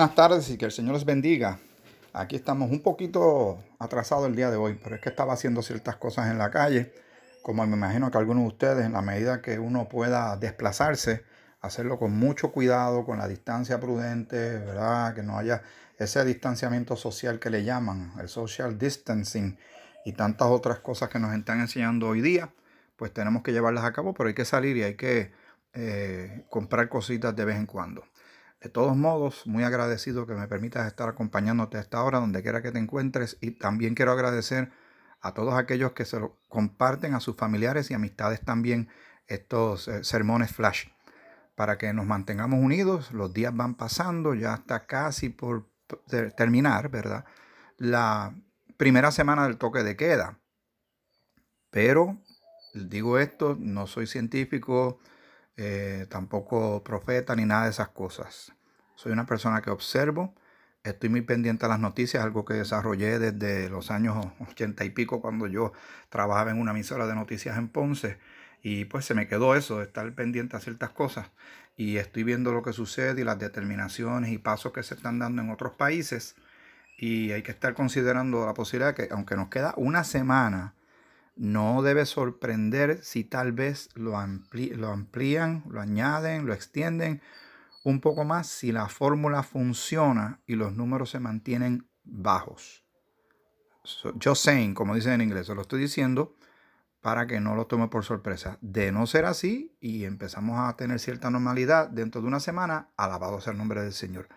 Buenas tardes y que el Señor les bendiga. Aquí estamos un poquito atrasados el día de hoy, pero es que estaba haciendo ciertas cosas en la calle, como me imagino que algunos de ustedes, en la medida que uno pueda desplazarse, hacerlo con mucho cuidado, con la distancia prudente, ¿verdad? Que no haya ese distanciamiento social que le llaman, el social distancing y tantas otras cosas que nos están enseñando hoy día, pues tenemos que llevarlas a cabo, pero hay que salir y hay que eh, comprar cositas de vez en cuando. De todos modos, muy agradecido que me permitas estar acompañándote a esta hora, donde quiera que te encuentres. Y también quiero agradecer a todos aquellos que se lo comparten a sus familiares y amistades también estos eh, sermones flash, para que nos mantengamos unidos. Los días van pasando, ya está casi por terminar, ¿verdad? La primera semana del toque de queda. Pero digo esto, no soy científico, eh, tampoco profeta ni nada de esas cosas. Soy una persona que observo, estoy muy pendiente a las noticias, algo que desarrollé desde los años ochenta y pico cuando yo trabajaba en una emisora de noticias en Ponce. Y pues se me quedó eso, estar pendiente a ciertas cosas. Y estoy viendo lo que sucede y las determinaciones y pasos que se están dando en otros países. Y hay que estar considerando la posibilidad que, aunque nos queda una semana no debe sorprender si tal vez lo, lo amplían, lo añaden, lo extienden un poco más si la fórmula funciona y los números se mantienen bajos. Yo saying, como dicen en inglés, lo estoy diciendo para que no lo tome por sorpresa. De no ser así y empezamos a tener cierta normalidad dentro de una semana, alabado sea el nombre del Señor.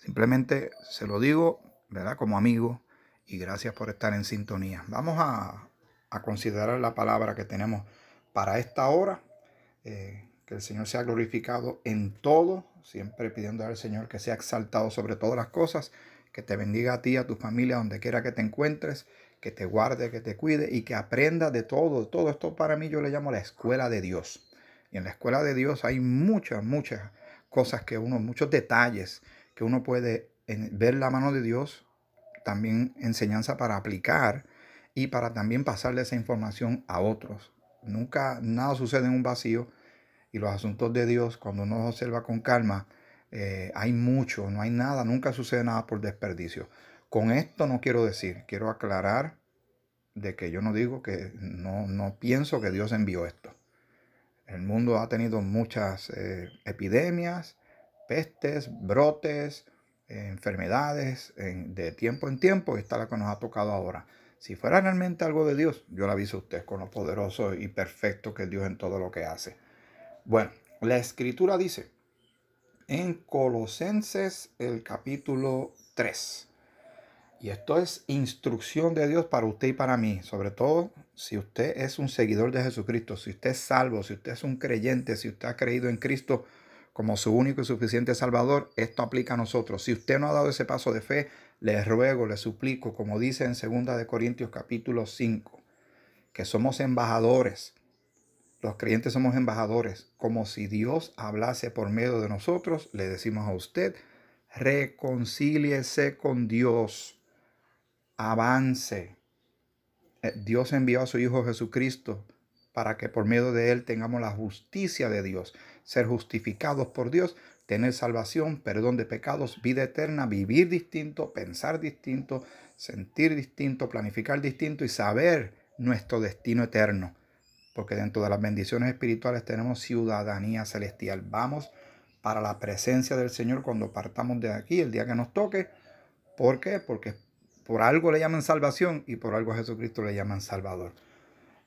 Simplemente se lo digo, ¿verdad? Como amigo y gracias por estar en sintonía. Vamos a a considerar la palabra que tenemos para esta hora. Eh, que el Señor sea glorificado en todo, siempre pidiendo al Señor que sea exaltado sobre todas las cosas, que te bendiga a ti, a tu familia, donde quiera que te encuentres, que te guarde, que te cuide y que aprenda de todo. Todo esto para mí yo le llamo la escuela de Dios. Y en la escuela de Dios hay muchas, muchas cosas que uno, muchos detalles que uno puede ver la mano de Dios, también enseñanza para aplicar y para también pasarle esa información a otros. Nunca nada sucede en un vacío y los asuntos de Dios, cuando uno los observa con calma, eh, hay mucho, no hay nada, nunca sucede nada por desperdicio. Con esto no quiero decir, quiero aclarar de que yo no digo que no, no pienso que Dios envió esto. El mundo ha tenido muchas eh, epidemias, pestes, brotes, enfermedades de tiempo en tiempo esta es la que nos ha tocado ahora. Si fuera realmente algo de Dios, yo le aviso a usted con lo poderoso y perfecto que es Dios en todo lo que hace. Bueno, la escritura dice en Colosenses el capítulo 3. Y esto es instrucción de Dios para usted y para mí, sobre todo si usted es un seguidor de Jesucristo, si usted es salvo, si usted es un creyente, si usted ha creído en Cristo como su único y suficiente Salvador, esto aplica a nosotros. Si usted no ha dado ese paso de fe, les ruego, les suplico, como dice en 2 de Corintios capítulo 5, que somos embajadores. Los creyentes somos embajadores, como si Dios hablase por medio de nosotros, le decimos a usted, reconcíliese con Dios, avance. Eh, Dios envió a su Hijo Jesucristo para que por medio de él tengamos la justicia de Dios, ser justificados por Dios, tener salvación, perdón de pecados, vida eterna, vivir distinto, pensar distinto, sentir distinto, planificar distinto y saber nuestro destino eterno. Porque dentro de las bendiciones espirituales tenemos ciudadanía celestial. Vamos para la presencia del Señor cuando partamos de aquí, el día que nos toque. ¿Por qué? Porque por algo le llaman salvación y por algo a Jesucristo le llaman Salvador.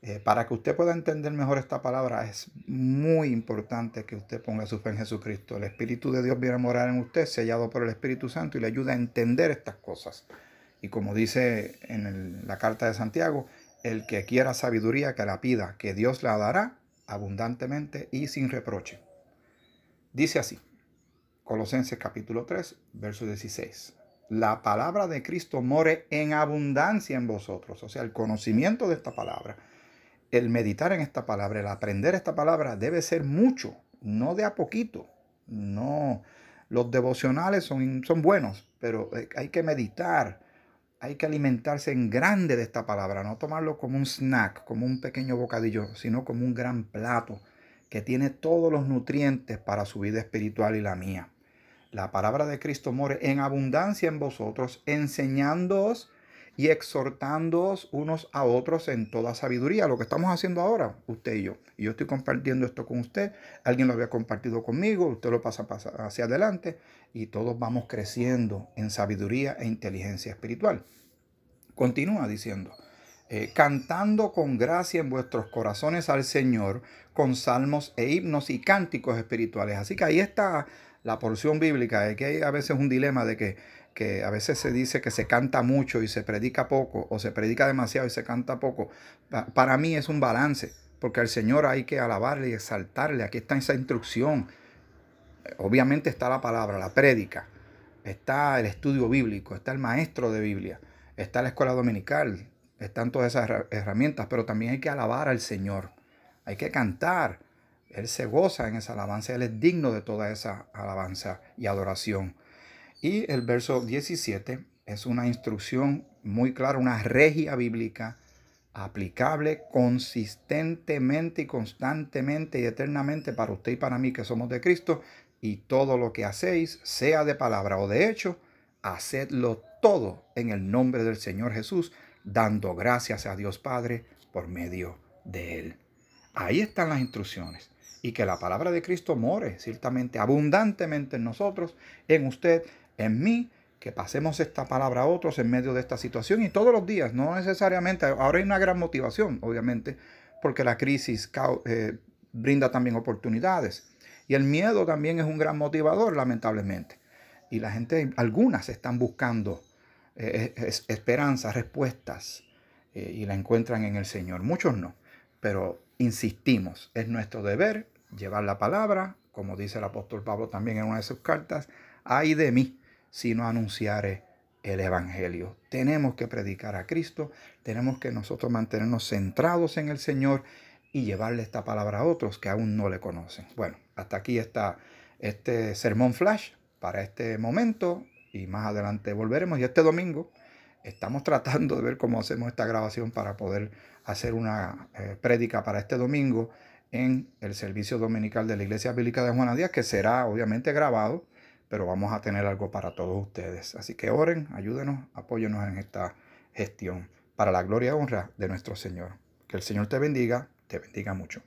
Eh, para que usted pueda entender mejor esta palabra, es muy importante que usted ponga su fe en Jesucristo. El Espíritu de Dios viene a morar en usted, sellado por el Espíritu Santo, y le ayuda a entender estas cosas. Y como dice en la carta de Santiago, el que quiera sabiduría, que la pida, que Dios la dará abundantemente y sin reproche. Dice así, Colosenses capítulo 3, verso 16. La palabra de Cristo more en abundancia en vosotros, o sea, el conocimiento de esta palabra el meditar en esta palabra, el aprender esta palabra debe ser mucho, no de a poquito. No, los devocionales son, son buenos, pero eh, hay que meditar, hay que alimentarse en grande de esta palabra, no tomarlo como un snack, como un pequeño bocadillo, sino como un gran plato que tiene todos los nutrientes para su vida espiritual y la mía. la palabra de Cristo more en abundancia en vosotros, enseñándoos y exhortándoos unos a otros en toda sabiduría. Lo que estamos haciendo ahora, usted y yo. Y yo estoy compartiendo esto con usted. Alguien lo había compartido conmigo, usted lo pasa, hacia adelante y todos vamos creciendo en sabiduría e inteligencia espiritual. Continúa diciendo. Eh, cantando con gracia en vuestros corazones al Señor, con salmos e himnos y cánticos espirituales. Así que ahí está la porción bíblica, de que hay a veces un dilema de que que a veces se dice que se canta mucho y se predica poco, o se predica demasiado y se canta poco, para mí es un balance, porque al Señor hay que alabarle y exaltarle. Aquí está esa instrucción. Obviamente está la palabra, la prédica, está el estudio bíblico, está el maestro de Biblia, está la escuela dominical, están todas esas herramientas, pero también hay que alabar al Señor, hay que cantar. Él se goza en esa alabanza, Él es digno de toda esa alabanza y adoración. Y el verso 17 es una instrucción muy clara, una regia bíblica aplicable consistentemente y constantemente y eternamente para usted y para mí que somos de Cristo. Y todo lo que hacéis, sea de palabra o de hecho, hacedlo todo en el nombre del Señor Jesús, dando gracias a Dios Padre por medio de Él. Ahí están las instrucciones. Y que la palabra de Cristo more ciertamente abundantemente en nosotros, en usted, en mí, que pasemos esta palabra a otros en medio de esta situación y todos los días, no necesariamente, ahora hay una gran motivación, obviamente, porque la crisis eh, brinda también oportunidades. Y el miedo también es un gran motivador, lamentablemente. Y la gente, algunas están buscando eh, esperanzas, respuestas, eh, y la encuentran en el Señor. Muchos no, pero insistimos, es nuestro deber llevar la palabra, como dice el apóstol Pablo también en una de sus cartas, ay de mí sino anunciare el Evangelio. Tenemos que predicar a Cristo, tenemos que nosotros mantenernos centrados en el Señor y llevarle esta palabra a otros que aún no le conocen. Bueno, hasta aquí está este sermón flash para este momento y más adelante volveremos. Y este domingo estamos tratando de ver cómo hacemos esta grabación para poder hacer una eh, prédica para este domingo en el servicio dominical de la Iglesia Bíblica de Juana Díaz, que será obviamente grabado pero vamos a tener algo para todos ustedes. Así que oren, ayúdenos, apóyenos en esta gestión para la gloria y honra de nuestro Señor. Que el Señor te bendiga, te bendiga mucho.